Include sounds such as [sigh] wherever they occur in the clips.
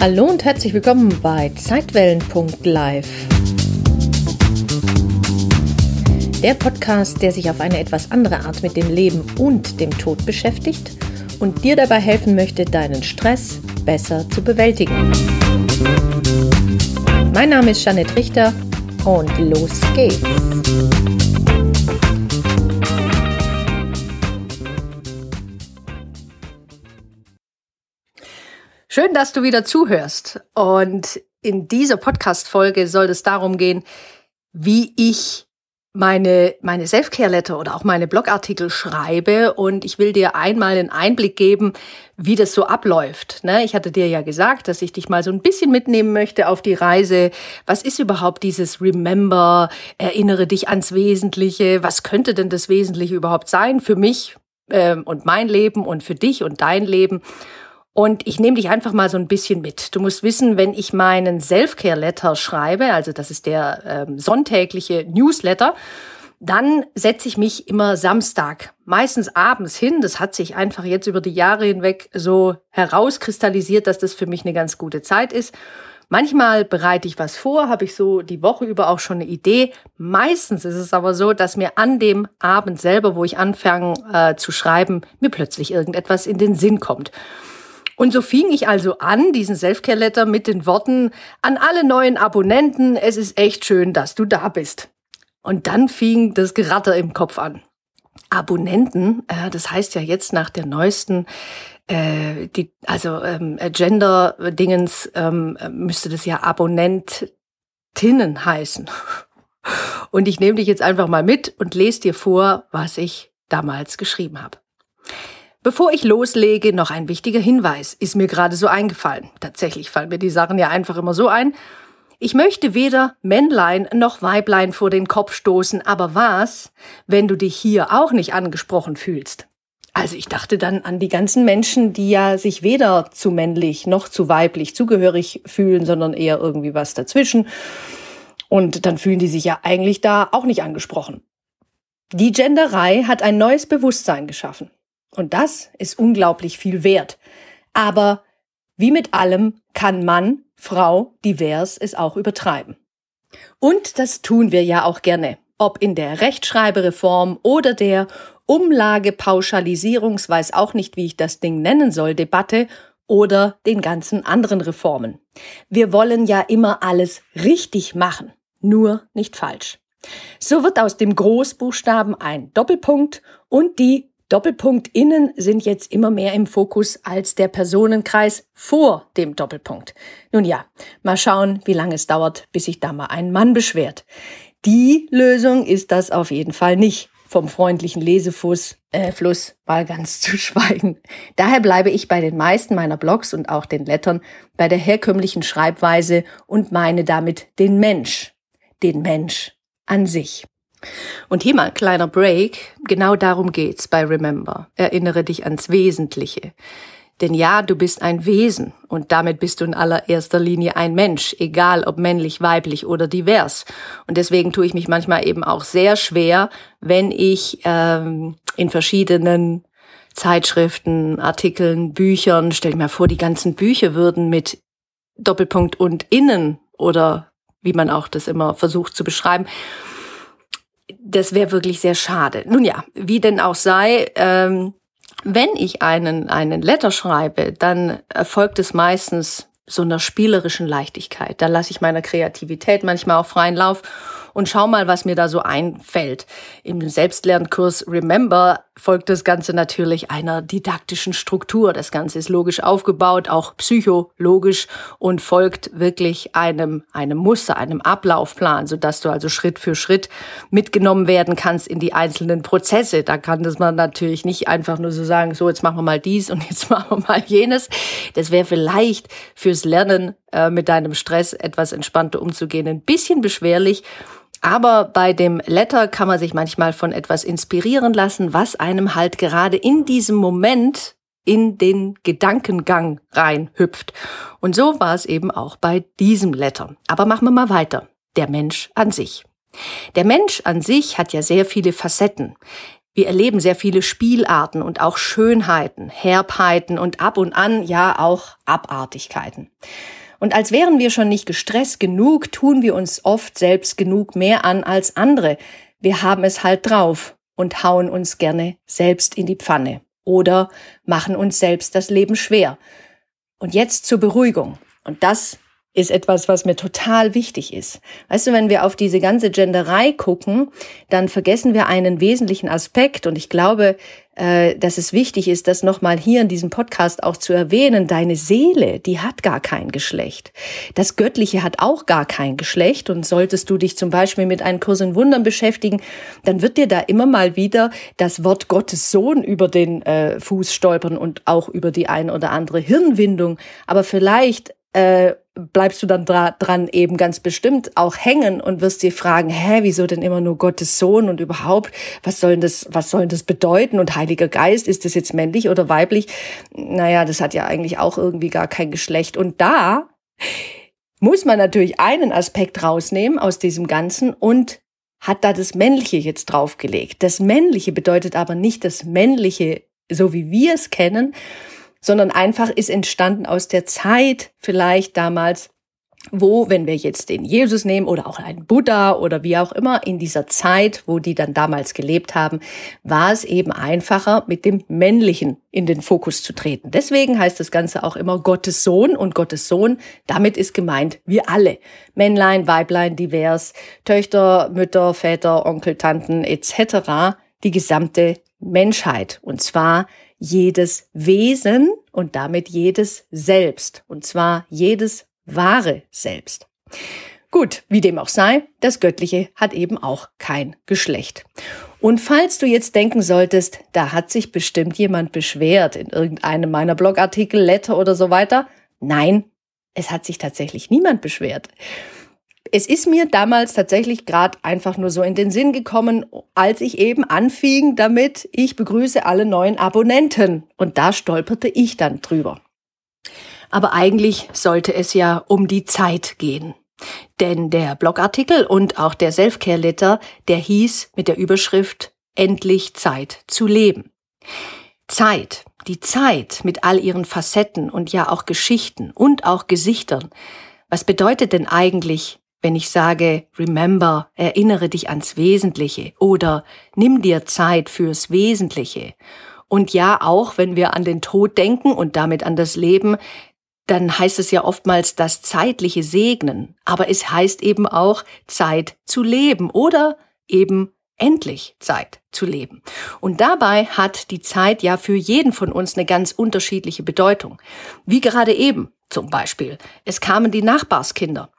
Hallo und herzlich willkommen bei Zeitwellen.live. Der Podcast, der sich auf eine etwas andere Art mit dem Leben und dem Tod beschäftigt und dir dabei helfen möchte, deinen Stress besser zu bewältigen. Mein Name ist Janet Richter und los geht's. Schön, dass du wieder zuhörst. Und in dieser Podcast-Folge soll es darum gehen, wie ich meine, meine Self-Care-Letter oder auch meine Blogartikel schreibe. Und ich will dir einmal einen Einblick geben, wie das so abläuft. Ne? Ich hatte dir ja gesagt, dass ich dich mal so ein bisschen mitnehmen möchte auf die Reise. Was ist überhaupt dieses Remember? Erinnere dich ans Wesentliche. Was könnte denn das Wesentliche überhaupt sein für mich ähm, und mein Leben und für dich und dein Leben? Und ich nehme dich einfach mal so ein bisschen mit. Du musst wissen, wenn ich meinen Self-Care-Letter schreibe, also das ist der ähm, sonntägliche Newsletter, dann setze ich mich immer Samstag, meistens abends hin. Das hat sich einfach jetzt über die Jahre hinweg so herauskristallisiert, dass das für mich eine ganz gute Zeit ist. Manchmal bereite ich was vor, habe ich so die Woche über auch schon eine Idee. Meistens ist es aber so, dass mir an dem Abend selber, wo ich anfange äh, zu schreiben, mir plötzlich irgendetwas in den Sinn kommt. Und so fing ich also an, diesen Selfcare-Letter mit den Worten an alle neuen Abonnenten, es ist echt schön, dass du da bist. Und dann fing das Geratter im Kopf an. Abonnenten, äh, das heißt ja jetzt nach der neuesten äh, die, also ähm, Gender-Dingens ähm, müsste das ja Abonnentinnen heißen. [laughs] Und ich nehme dich jetzt einfach mal mit und lese dir vor, was ich damals geschrieben habe. Bevor ich loslege, noch ein wichtiger Hinweis, ist mir gerade so eingefallen. Tatsächlich fallen mir die Sachen ja einfach immer so ein. Ich möchte weder Männlein noch Weiblein vor den Kopf stoßen, aber was, wenn du dich hier auch nicht angesprochen fühlst? Also ich dachte dann an die ganzen Menschen, die ja sich weder zu männlich noch zu weiblich zugehörig fühlen, sondern eher irgendwie was dazwischen. Und dann fühlen die sich ja eigentlich da auch nicht angesprochen. Die Genderei hat ein neues Bewusstsein geschaffen. Und das ist unglaublich viel wert. Aber wie mit allem kann Mann, Frau, divers es auch übertreiben. Und das tun wir ja auch gerne. Ob in der Rechtschreibereform oder der Umlagepauschalisierungs, weiß auch nicht, wie ich das Ding nennen soll, Debatte oder den ganzen anderen Reformen. Wir wollen ja immer alles richtig machen, nur nicht falsch. So wird aus dem Großbuchstaben ein Doppelpunkt und die Doppelpunkt innen sind jetzt immer mehr im Fokus als der Personenkreis vor dem Doppelpunkt. Nun ja, mal schauen, wie lange es dauert, bis sich da mal ein Mann beschwert. Die Lösung ist das auf jeden Fall nicht. Vom freundlichen Lesefuß, äh, Fluss mal ganz [laughs] zu schweigen. Daher bleibe ich bei den meisten meiner Blogs und auch den Lettern bei der herkömmlichen Schreibweise und meine damit den Mensch. Den Mensch an sich. Und hier mal ein kleiner Break. Genau darum geht's bei Remember. Erinnere dich ans Wesentliche. Denn ja, du bist ein Wesen und damit bist du in allererster Linie ein Mensch, egal ob männlich, weiblich oder divers. Und deswegen tue ich mich manchmal eben auch sehr schwer, wenn ich ähm, in verschiedenen Zeitschriften, Artikeln, Büchern, stell dir mal vor, die ganzen Bücher würden mit Doppelpunkt und innen oder wie man auch das immer versucht zu beschreiben, das wäre wirklich sehr schade. Nun ja, wie denn auch sei, ähm, wenn ich einen, einen Letter schreibe, dann erfolgt es meistens so einer spielerischen Leichtigkeit. Da lasse ich meiner Kreativität manchmal auch freien Lauf und schau mal, was mir da so einfällt. Im Selbstlernkurs Remember folgt das Ganze natürlich einer didaktischen Struktur. Das Ganze ist logisch aufgebaut, auch psychologisch und folgt wirklich einem, einem Muster, einem Ablaufplan, sodass du also Schritt für Schritt mitgenommen werden kannst in die einzelnen Prozesse. Da kann das man natürlich nicht einfach nur so sagen, so jetzt machen wir mal dies und jetzt [laughs] machen wir mal jenes. Das wäre vielleicht fürs Lernen äh, mit deinem Stress etwas entspannter umzugehen ein bisschen beschwerlich. Aber bei dem Letter kann man sich manchmal von etwas inspirieren lassen, was einem halt gerade in diesem Moment in den Gedankengang reinhüpft. Und so war es eben auch bei diesem Letter. Aber machen wir mal weiter. Der Mensch an sich. Der Mensch an sich hat ja sehr viele Facetten. Wir erleben sehr viele Spielarten und auch Schönheiten, Herbheiten und ab und an ja auch Abartigkeiten. Und als wären wir schon nicht gestresst genug, tun wir uns oft selbst genug mehr an als andere. Wir haben es halt drauf und hauen uns gerne selbst in die Pfanne oder machen uns selbst das Leben schwer. Und jetzt zur Beruhigung. Und das ist etwas, was mir total wichtig ist. Weißt du, wenn wir auf diese ganze Genderei gucken, dann vergessen wir einen wesentlichen Aspekt und ich glaube, dass es wichtig ist, das nochmal hier in diesem Podcast auch zu erwähnen. Deine Seele, die hat gar kein Geschlecht. Das Göttliche hat auch gar kein Geschlecht und solltest du dich zum Beispiel mit einem Kurs in Wundern beschäftigen, dann wird dir da immer mal wieder das Wort Gottes Sohn über den äh, Fuß stolpern und auch über die ein oder andere Hirnwindung. Aber vielleicht äh, bleibst du dann dra dran eben ganz bestimmt auch hängen und wirst dir fragen, hä, wieso denn immer nur Gottes Sohn und überhaupt, was soll das, was soll das bedeuten? Und Heiliger Geist, ist das jetzt männlich oder weiblich? Naja, das hat ja eigentlich auch irgendwie gar kein Geschlecht. Und da muss man natürlich einen Aspekt rausnehmen aus diesem Ganzen und hat da das Männliche jetzt draufgelegt. Das Männliche bedeutet aber nicht das Männliche, so wie wir es kennen, sondern einfach ist entstanden aus der Zeit vielleicht damals, wo, wenn wir jetzt den Jesus nehmen oder auch einen Buddha oder wie auch immer, in dieser Zeit, wo die dann damals gelebt haben, war es eben einfacher, mit dem Männlichen in den Fokus zu treten. Deswegen heißt das Ganze auch immer Gottes Sohn und Gottes Sohn, damit ist gemeint wir alle. Männlein, Weiblein, divers, Töchter, Mütter, Väter, Onkel, Tanten etc., die gesamte Menschheit. Und zwar jedes Wesen und damit jedes Selbst, und zwar jedes wahre Selbst. Gut, wie dem auch sei, das Göttliche hat eben auch kein Geschlecht. Und falls du jetzt denken solltest, da hat sich bestimmt jemand beschwert in irgendeinem meiner Blogartikel, Letter oder so weiter, nein, es hat sich tatsächlich niemand beschwert es ist mir damals tatsächlich gerade einfach nur so in den Sinn gekommen, als ich eben anfing damit, ich begrüße alle neuen Abonnenten. Und da stolperte ich dann drüber. Aber eigentlich sollte es ja um die Zeit gehen. Denn der Blogartikel und auch der Selfcare-Letter, der hieß mit der Überschrift Endlich Zeit zu leben. Zeit, die Zeit mit all ihren Facetten und ja auch Geschichten und auch Gesichtern. Was bedeutet denn eigentlich wenn ich sage, remember, erinnere dich ans Wesentliche oder nimm dir Zeit fürs Wesentliche. Und ja, auch wenn wir an den Tod denken und damit an das Leben, dann heißt es ja oftmals das zeitliche Segnen. Aber es heißt eben auch Zeit zu leben oder eben endlich Zeit zu leben. Und dabei hat die Zeit ja für jeden von uns eine ganz unterschiedliche Bedeutung. Wie gerade eben zum Beispiel. Es kamen die Nachbarskinder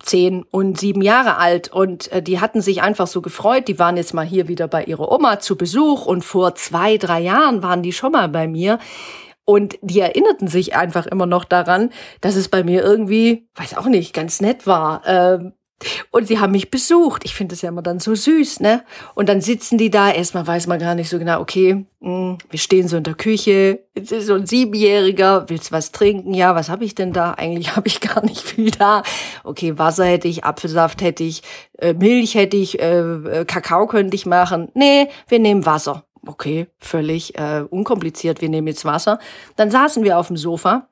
zehn und sieben Jahre alt und äh, die hatten sich einfach so gefreut. Die waren jetzt mal hier wieder bei ihrer Oma zu Besuch und vor zwei, drei Jahren waren die schon mal bei mir. Und die erinnerten sich einfach immer noch daran, dass es bei mir irgendwie, weiß auch nicht, ganz nett war. Ähm, und sie haben mich besucht. Ich finde das ja immer dann so süß, ne? Und dann sitzen die da. Erstmal weiß man gar nicht so genau, okay, mh, hm, wir stehen so in der Küche. Jetzt ist so ein Siebenjähriger. Willst du was trinken? Ja, was habe ich denn da? Eigentlich [laughs] habe ich gar nicht viel da. Okay, Wasser hätte ich, Apfelsaft hätte ich, äh, Milch hätte ich, äh, äh Kakao könnte ich machen. Nee, wir nehmen Wasser. Okay, völlig äh, unkompliziert. Wir nehmen jetzt Wasser. Dann saßen wir auf dem Sofa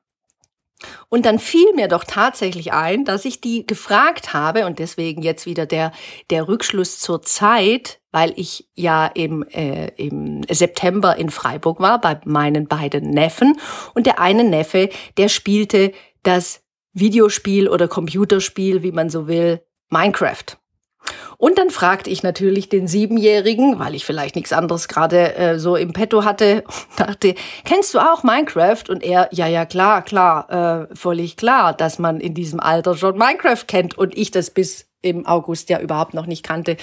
und dann fiel mir doch tatsächlich ein, dass ich die gefragt habe und deswegen jetzt wieder der, der Rückschluss zur Zeit, weil ich ja im, äh, im September in Freiburg war bei meinen beiden Neffen und der eine Neffe, der spielte das Videospiel oder Computerspiel, wie man so will, Minecraft. Und dann fragte ich natürlich den Siebenjährigen, weil ich vielleicht nichts anderes gerade äh, so im Petto hatte, [laughs] dachte, kennst du auch Minecraft? Und er, ja, ja, klar, klar, äh, völlig klar, dass man in diesem Alter schon Minecraft kennt und ich das bis im August ja überhaupt noch nicht kannte.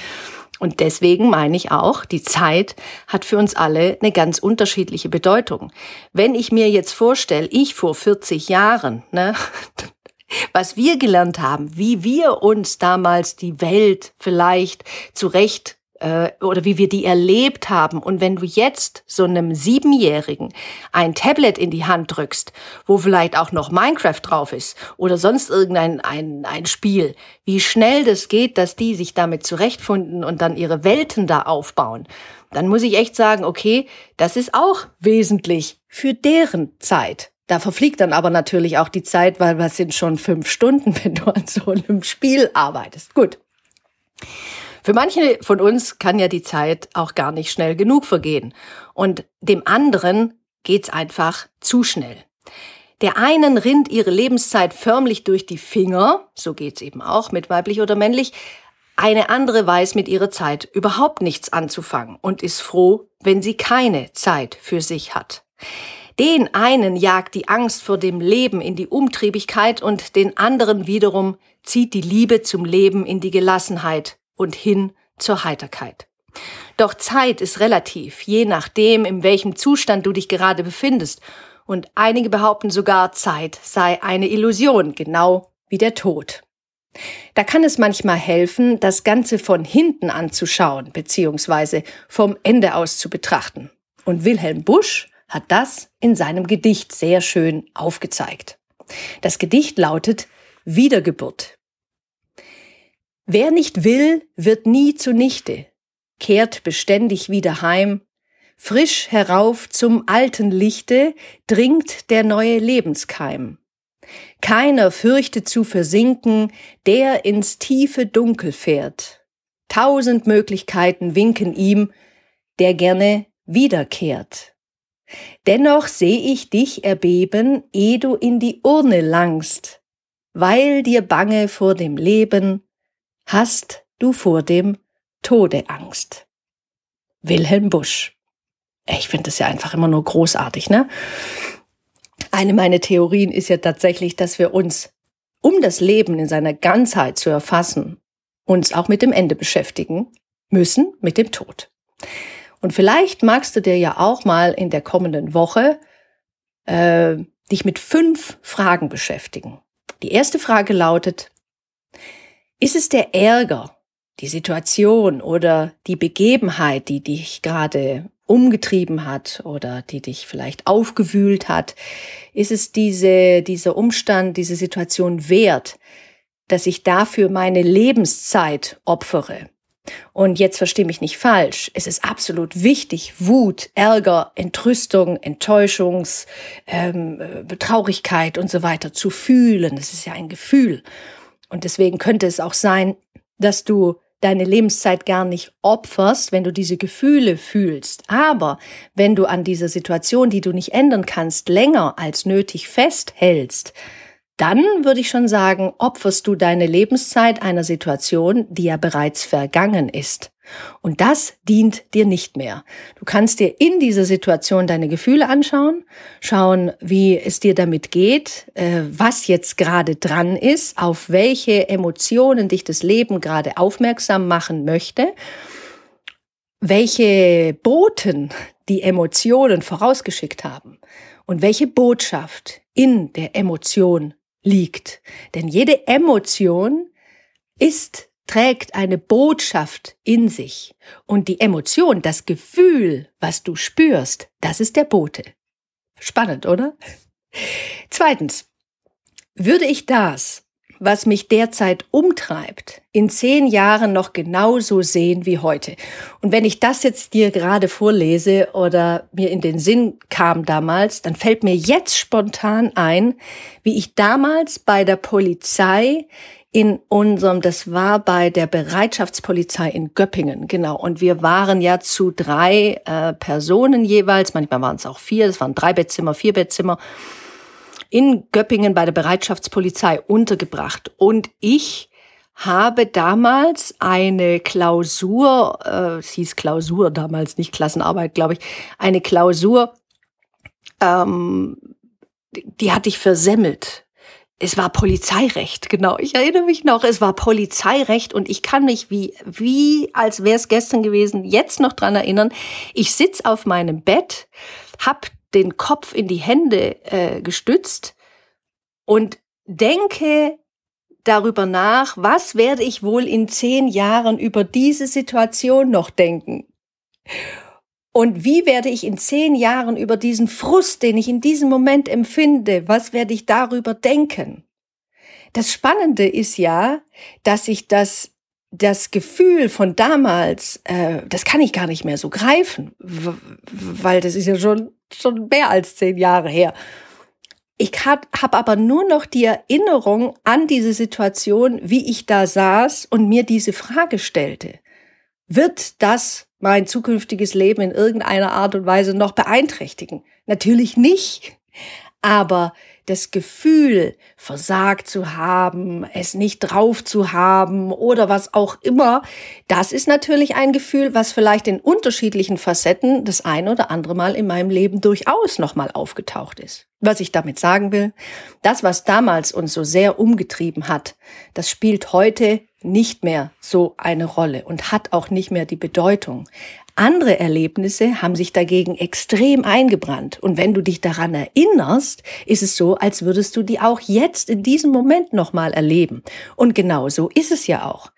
Und deswegen meine ich auch, die Zeit hat für uns alle eine ganz unterschiedliche Bedeutung. Wenn ich mir jetzt vorstelle, ich vor 40 Jahren, ne, [laughs] was wir gelernt haben, wie wir uns damals die Welt vielleicht zurecht äh, oder wie wir die erlebt haben. Und wenn du jetzt so einem Siebenjährigen ein Tablet in die Hand drückst, wo vielleicht auch noch Minecraft drauf ist oder sonst irgendein ein, ein Spiel, wie schnell das geht, dass die sich damit zurechtfinden und dann ihre Welten da aufbauen, dann muss ich echt sagen, okay, das ist auch wesentlich für deren Zeit. Da verfliegt dann aber natürlich auch die Zeit, weil was sind schon fünf Stunden, [laughs] wenn du an so einem Spiel arbeitest. Gut. Für manche von uns kann ja die Zeit auch gar nicht schnell genug vergehen. Und dem anderen geht's einfach zu schnell. Der einen rinnt ihre Lebenszeit förmlich durch die Finger, so geht's eben auch mit weiblich oder männlich. Eine andere weiß mit ihrer Zeit überhaupt nichts anzufangen und ist froh, wenn sie keine Zeit für sich hat. Den einen jagt die Angst vor dem Leben in die Umtriebigkeit und den anderen wiederum zieht die Liebe zum Leben in die Gelassenheit und hin zur Heiterkeit. Doch Zeit ist relativ, je nachdem, in welchem Zustand du dich gerade befindest. Und einige behaupten sogar, Zeit sei eine Illusion, genau wie der Tod. Da kann es manchmal helfen, das Ganze von hinten anzuschauen, beziehungsweise vom Ende aus zu betrachten. Und Wilhelm Busch hat das in seinem Gedicht sehr schön aufgezeigt. Das Gedicht lautet Wiedergeburt. Wer nicht will, wird nie zunichte, kehrt beständig wieder heim, frisch herauf zum alten Lichte dringt der neue Lebenskeim. Keiner fürchtet zu versinken, der ins tiefe Dunkel fährt. Tausend Möglichkeiten winken ihm, der gerne wiederkehrt. Dennoch seh ich dich erbeben, eh du in die Urne langst, weil dir bange vor dem Leben, hast du vor dem Tode Angst. Wilhelm Busch. Ich finde das ja einfach immer nur großartig, ne? Eine meiner Theorien ist ja tatsächlich, dass wir uns, um das Leben in seiner Ganzheit zu erfassen, uns auch mit dem Ende beschäftigen müssen, mit dem Tod. Und vielleicht magst du dir ja auch mal in der kommenden Woche äh, dich mit fünf Fragen beschäftigen. Die erste Frage lautet, ist es der Ärger, die Situation oder die Begebenheit, die dich gerade umgetrieben hat oder die dich vielleicht aufgewühlt hat? Ist es diese, dieser Umstand, diese Situation wert, dass ich dafür meine Lebenszeit opfere? Und jetzt verstehe mich nicht falsch. Es ist absolut wichtig, Wut, Ärger, Entrüstung, Enttäuschungs, ähm, äh, Traurigkeit und so weiter zu fühlen. Das ist ja ein Gefühl. Und deswegen könnte es auch sein, dass du deine Lebenszeit gar nicht opferst, wenn du diese Gefühle fühlst. Aber wenn du an dieser Situation, die du nicht ändern kannst, länger als nötig festhältst, dann würde ich schon sagen, opferst du deine Lebenszeit einer Situation, die ja bereits vergangen ist. Und das dient dir nicht mehr. Du kannst dir in dieser Situation deine Gefühle anschauen, schauen, wie es dir damit geht, äh, was jetzt gerade dran ist, auf welche Emotionen dich das Leben gerade aufmerksam machen möchte, welche Boten die Emotionen vorausgeschickt haben und welche Botschaft in der Emotion liegt. Denn jede Emotion ist trägt eine Botschaft in sich. Und die Emotion, das Gefühl, was du spürst, das ist der Bote. Spannend, oder? Zweitens, würde ich das, was mich derzeit umtreibt, in zehn Jahren noch genauso sehen wie heute. Und wenn ich das jetzt dir gerade vorlese oder mir in den Sinn kam damals, dann fällt mir jetzt spontan ein, wie ich damals bei der Polizei in unserem, das war bei der Bereitschaftspolizei in Göppingen, genau. Und wir waren ja zu drei äh, Personen jeweils, manchmal waren es auch vier, es waren drei Bettzimmer, vier Bettzimmer, in Göppingen bei der Bereitschaftspolizei untergebracht. Und ich habe damals eine Klausur, äh, es hieß Klausur damals, nicht Klassenarbeit, glaube ich, eine Klausur, ähm, die hatte ich versemmelt es war Polizeirecht, genau. Ich erinnere mich noch, es war Polizeirecht und ich kann mich wie, wie als wäre es gestern gewesen, jetzt noch dran erinnern. Ich sitz auf meinem Bett, hab den Kopf in die Hände äh, gestützt und denke darüber nach, was werde ich wohl in zehn Jahren über diese Situation noch denken? Und wie werde ich in zehn Jahren über diesen Frust, den ich in diesem Moment empfinde, was werde ich darüber denken? Das Spannende ist ja, dass ich das, das Gefühl von damals, äh, das kann ich gar nicht mehr so greifen, weil das ist ja schon, schon mehr als zehn Jahre her. Ich habe aber nur noch die Erinnerung an diese Situation, wie ich da saß und mir diese Frage stellte. Wird das mein zukünftiges Leben in irgendeiner Art und Weise noch beeinträchtigen? Natürlich nicht. Aber das Gefühl, versagt zu haben, es nicht drauf zu haben oder was auch immer, das ist natürlich ein Gefühl, was vielleicht in unterschiedlichen Facetten das ein oder andere Mal in meinem Leben durchaus nochmal aufgetaucht ist. Was ich damit sagen will, das, was damals uns so sehr umgetrieben hat, das spielt heute nicht mehr so eine Rolle und hat auch nicht mehr die Bedeutung. Andere Erlebnisse haben sich dagegen extrem eingebrannt. Und wenn du dich daran erinnerst, ist es so, als würdest du die auch jetzt in diesem Moment nochmal erleben. Und genau so ist es ja auch.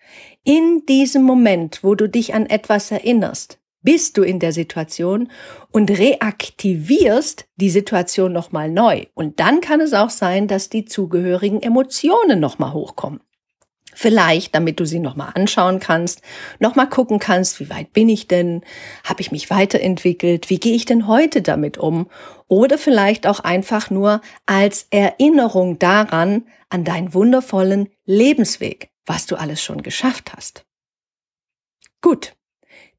In diesem Moment, wo du dich an etwas erinnerst, bist du in der Situation und reaktivierst die Situation nochmal neu. Und dann kann es auch sein, dass die zugehörigen Emotionen nochmal hochkommen. Vielleicht, damit du sie nochmal anschauen kannst, nochmal gucken kannst, wie weit bin ich denn? Habe ich mich weiterentwickelt? Wie gehe ich denn heute damit um? Oder vielleicht auch einfach nur als Erinnerung daran, an deinen wundervollen Lebensweg, was du alles schon geschafft hast. Gut.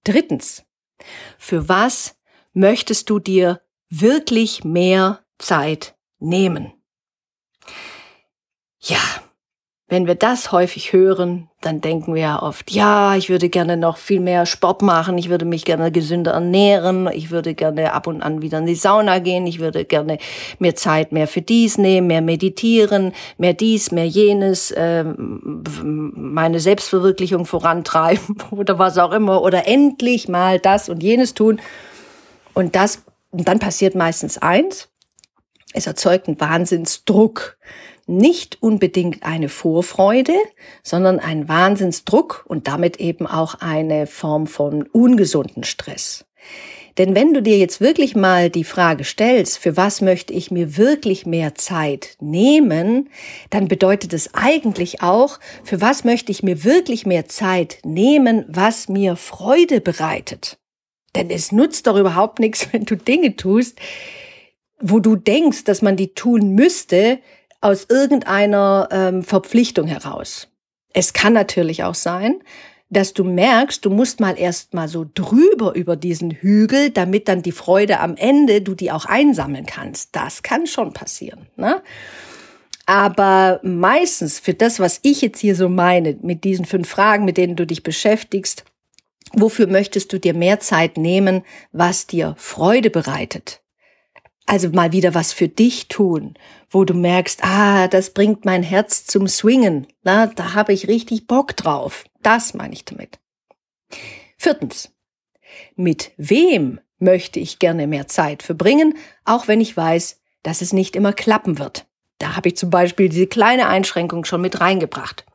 Drittens. Für was möchtest du dir wirklich mehr Zeit nehmen? Ja, wenn wir das häufig hören, dann denken wir ja oft, ja, ich würde gerne noch viel mehr Sport machen, ich würde mich gerne gesünder ernähren, ich würde gerne ab und an wieder in die Sauna gehen, ich würde gerne mehr Zeit mehr für dies nehmen, mehr meditieren, mehr dies, mehr jenes, äh, meine Selbstverwirklichung vorantreiben [laughs] oder was auch immer oder endlich mal das und jenes tun. Und das, und dann passiert meistens eins, es erzeugt einen Wahnsinnsdruck nicht unbedingt eine Vorfreude, sondern ein Wahnsinnsdruck und damit eben auch eine Form von ungesunden Stress. Denn wenn du dir jetzt wirklich mal die Frage stellst, für was möchte ich mir wirklich mehr Zeit nehmen, dann bedeutet es eigentlich auch, für was möchte ich mir wirklich mehr Zeit nehmen, was mir Freude bereitet. Denn es nutzt doch überhaupt nichts, [laughs] wenn du Dinge tust, wo du denkst, dass man die tun müsste, aus irgendeiner ähm, Verpflichtung heraus. Es kann natürlich auch sein, dass du merkst, du musst mal erst mal so drüber über diesen Hügel, damit dann die Freude am Ende du die auch einsammeln kannst. Das kann schon passieren. Ne? Aber meistens für das, was ich jetzt hier so meine, mit diesen fünf Fragen, mit denen du dich beschäftigst, wofür möchtest du dir mehr Zeit nehmen, was dir Freude bereitet? Also mal wieder was für dich tun, wo du merkst, ah, das bringt mein Herz zum Swingen. Na, da habe ich richtig Bock drauf. Das meine ich damit. Viertens. Mit wem möchte ich gerne mehr Zeit verbringen, auch wenn ich weiß, dass es nicht immer klappen wird. Da habe ich zum Beispiel diese kleine Einschränkung schon mit reingebracht.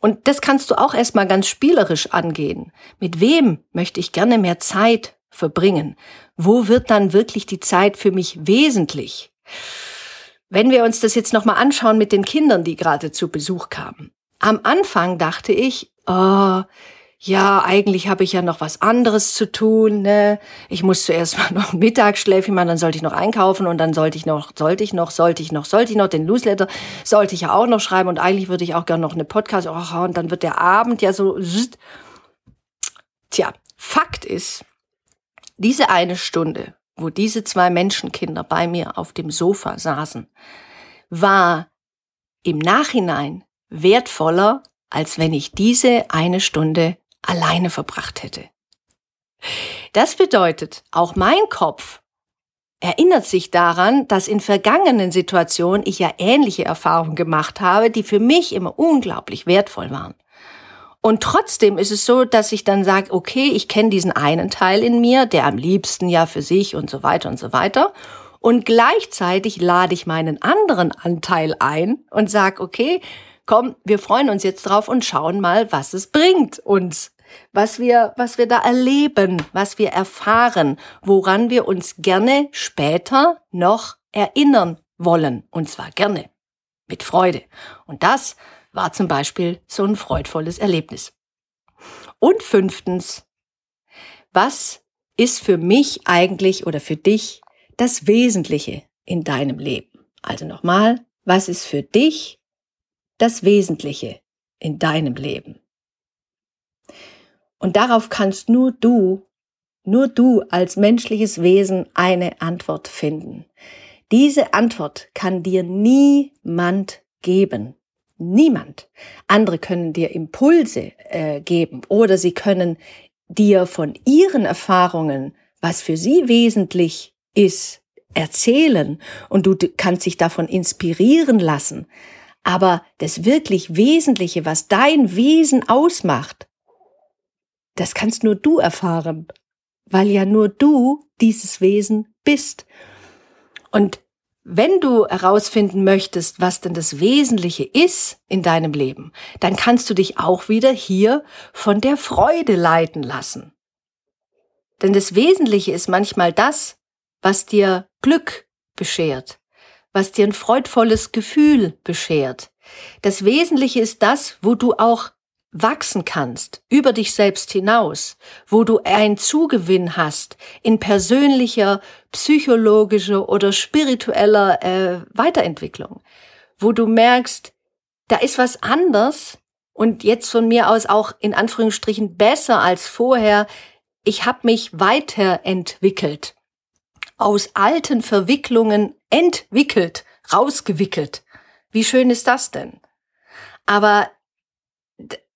Und das kannst du auch erstmal ganz spielerisch angehen. Mit wem möchte ich gerne mehr Zeit verbringen? Wo wird dann wirklich die Zeit für mich wesentlich? Wenn wir uns das jetzt nochmal anschauen mit den Kindern, die gerade zu Besuch kamen. Am Anfang dachte ich, oh, ja, eigentlich habe ich ja noch was anderes zu tun. Ne? Ich muss zuerst mal [laughs] noch ein Mittagsschläfchen machen, dann sollte ich noch einkaufen und dann sollte ich noch, sollte ich noch, sollte ich noch, sollte ich noch den Newsletter, sollte ich ja auch noch schreiben und eigentlich würde ich auch gerne noch eine Podcast. Oh, und dann wird der Abend ja so. Tja, Fakt ist, diese eine Stunde, wo diese zwei Menschenkinder bei mir auf dem Sofa saßen, war im Nachhinein wertvoller, als wenn ich diese eine Stunde alleine verbracht hätte. Das bedeutet, auch mein Kopf erinnert sich daran, dass in vergangenen Situationen ich ja ähnliche Erfahrungen gemacht habe, die für mich immer unglaublich wertvoll waren. Und trotzdem ist es so, dass ich dann sage, okay, ich kenne diesen einen Teil in mir, der am liebsten ja für sich und so weiter und so weiter. Und gleichzeitig lade ich meinen anderen Anteil ein und sage, okay, komm, wir freuen uns jetzt drauf und schauen mal, was es bringt uns. Was wir, was wir da erleben, was wir erfahren, woran wir uns gerne später noch erinnern wollen. Und zwar gerne. Mit Freude. Und das war zum Beispiel so ein freudvolles Erlebnis. Und fünftens, was ist für mich eigentlich oder für dich das Wesentliche in deinem Leben? Also nochmal, was ist für dich das Wesentliche in deinem Leben? Und darauf kannst nur du, nur du als menschliches Wesen eine Antwort finden. Diese Antwort kann dir niemand geben. Niemand. Andere können dir Impulse äh, geben oder sie können dir von ihren Erfahrungen, was für sie wesentlich ist, erzählen und du kannst dich davon inspirieren lassen. Aber das wirklich Wesentliche, was dein Wesen ausmacht, das kannst nur du erfahren, weil ja nur du dieses Wesen bist. Und wenn du herausfinden möchtest, was denn das Wesentliche ist in deinem Leben, dann kannst du dich auch wieder hier von der Freude leiten lassen. Denn das Wesentliche ist manchmal das, was dir Glück beschert, was dir ein freudvolles Gefühl beschert. Das Wesentliche ist das, wo du auch wachsen kannst über dich selbst hinaus, wo du einen Zugewinn hast in persönlicher, psychologischer oder spiritueller äh, Weiterentwicklung, wo du merkst, da ist was anders und jetzt von mir aus auch in Anführungsstrichen besser als vorher. Ich habe mich weiterentwickelt, aus alten Verwicklungen entwickelt, rausgewickelt. Wie schön ist das denn? Aber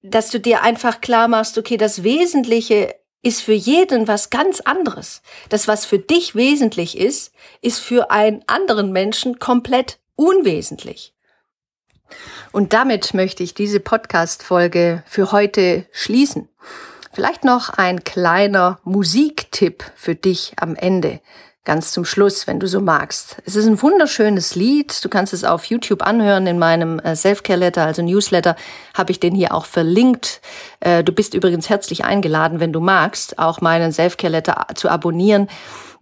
dass du dir einfach klar machst, okay, das Wesentliche ist für jeden was ganz anderes. Das, was für dich wesentlich ist, ist für einen anderen Menschen komplett unwesentlich. Und damit möchte ich diese Podcast-Folge für heute schließen. Vielleicht noch ein kleiner Musiktipp für dich am Ende ganz zum Schluss, wenn du so magst. Es ist ein wunderschönes Lied. Du kannst es auf YouTube anhören. In meinem äh, Selfcare-Letter, also Newsletter, habe ich den hier auch verlinkt. Äh, du bist übrigens herzlich eingeladen, wenn du magst, auch meinen Selfcare-Letter zu abonnieren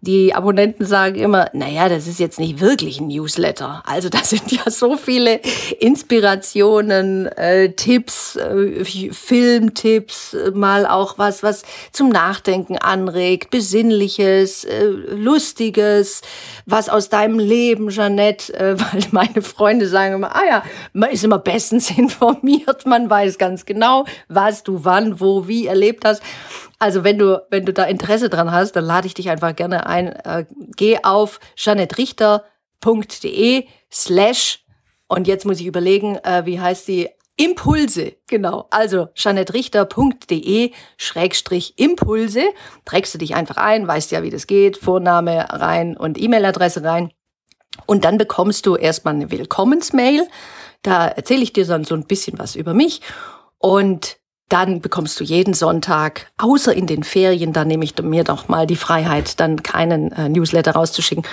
die Abonnenten sagen immer, naja, das ist jetzt nicht wirklich ein Newsletter. Also da sind ja so viele Inspirationen, äh, Tipps, äh, Filmtipps, mal auch was, was zum Nachdenken anregt, Besinnliches, äh, Lustiges, was aus deinem Leben, Jeanette, äh, [laughs] weil meine Freunde sagen immer, ah ja, man ist immer bestens [laughs] informiert, man weiß ganz genau, was du wann, wo, wie erlebt hast. Also wenn du, wenn du da Interesse dran hast, dann lade ich dich einfach gerne ein. Äh, geh auf janettrichter.de slash und jetzt muss ich überlegen, äh, wie heißt die? Impulse, genau. Also janettrichter.de Schrägstrich Impulse. Trägst du dich einfach ein, weißt ja, wie das geht, Vorname rein und E-Mail-Adresse rein. Und dann bekommst du erstmal eine Willkommensmail. Da erzähle ich dir dann so ein bisschen was über mich. Und dann bekommst du jeden Sonntag, außer in den Ferien, da nehme ich mir doch mal die Freiheit, dann keinen äh, Newsletter rauszuschicken.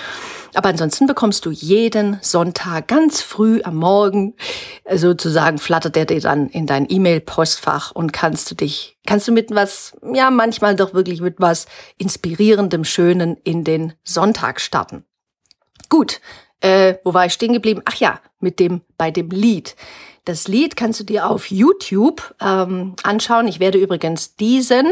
Aber ansonsten bekommst du jeden Sonntag ganz früh am Morgen, äh, sozusagen flattert der dir dann in dein E-Mail-Postfach und kannst du dich, kannst du mit was, ja, manchmal doch wirklich mit was inspirierendem, Schönen in den Sonntag starten. Gut, äh, wo war ich stehen geblieben? Ach ja, mit dem, bei dem Lied. Das Lied kannst du dir auf YouTube ähm, anschauen. Ich werde übrigens diesen,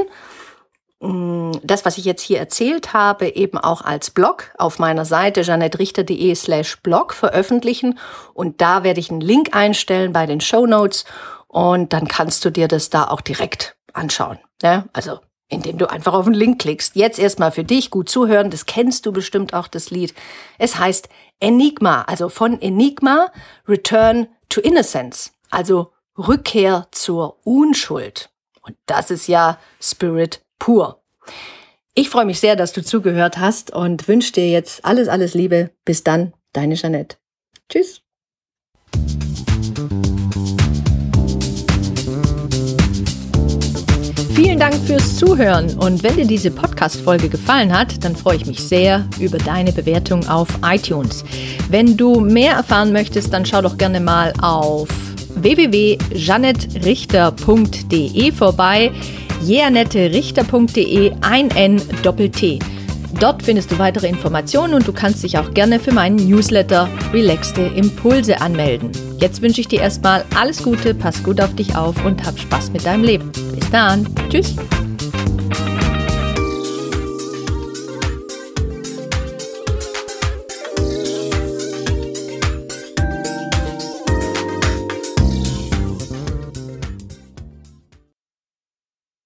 mh, mm, das, was ich jetzt hier erzählt habe, eben auch als Blog auf meiner Seite janettrichter.de slash blog veröffentlichen. Und da werde ich einen Link einstellen bei den Show Notes und dann kannst du dir das da auch direkt anschauen. Ja? Also indem du einfach auf den Link klickst. Jetzt erstmal für dich gut zuhören, das kennst du bestimmt auch das Lied. Es heißt Enigma, also von Enigma Return to Innocence, also Rückkehr zur Unschuld. Und das ist ja Spirit pur. Ich freue mich sehr, dass du zugehört hast und wünsche dir jetzt alles, alles Liebe. Bis dann, deine Jeanette. Tschüss. Vielen Dank fürs Zuhören und wenn dir diese Podcast-Folge gefallen hat, dann freue ich mich sehr über deine Bewertung auf iTunes. Wenn du mehr erfahren möchtest, dann schau doch gerne mal auf www.janettrichter.de vorbei. jeanetterichter.de ein N Doppel T. Dort findest du weitere Informationen und du kannst dich auch gerne für meinen Newsletter Relaxte Impulse anmelden. Jetzt wünsche ich dir erstmal alles Gute, pass gut auf dich auf und hab Spaß mit deinem Leben. Bis dann. Tschüss.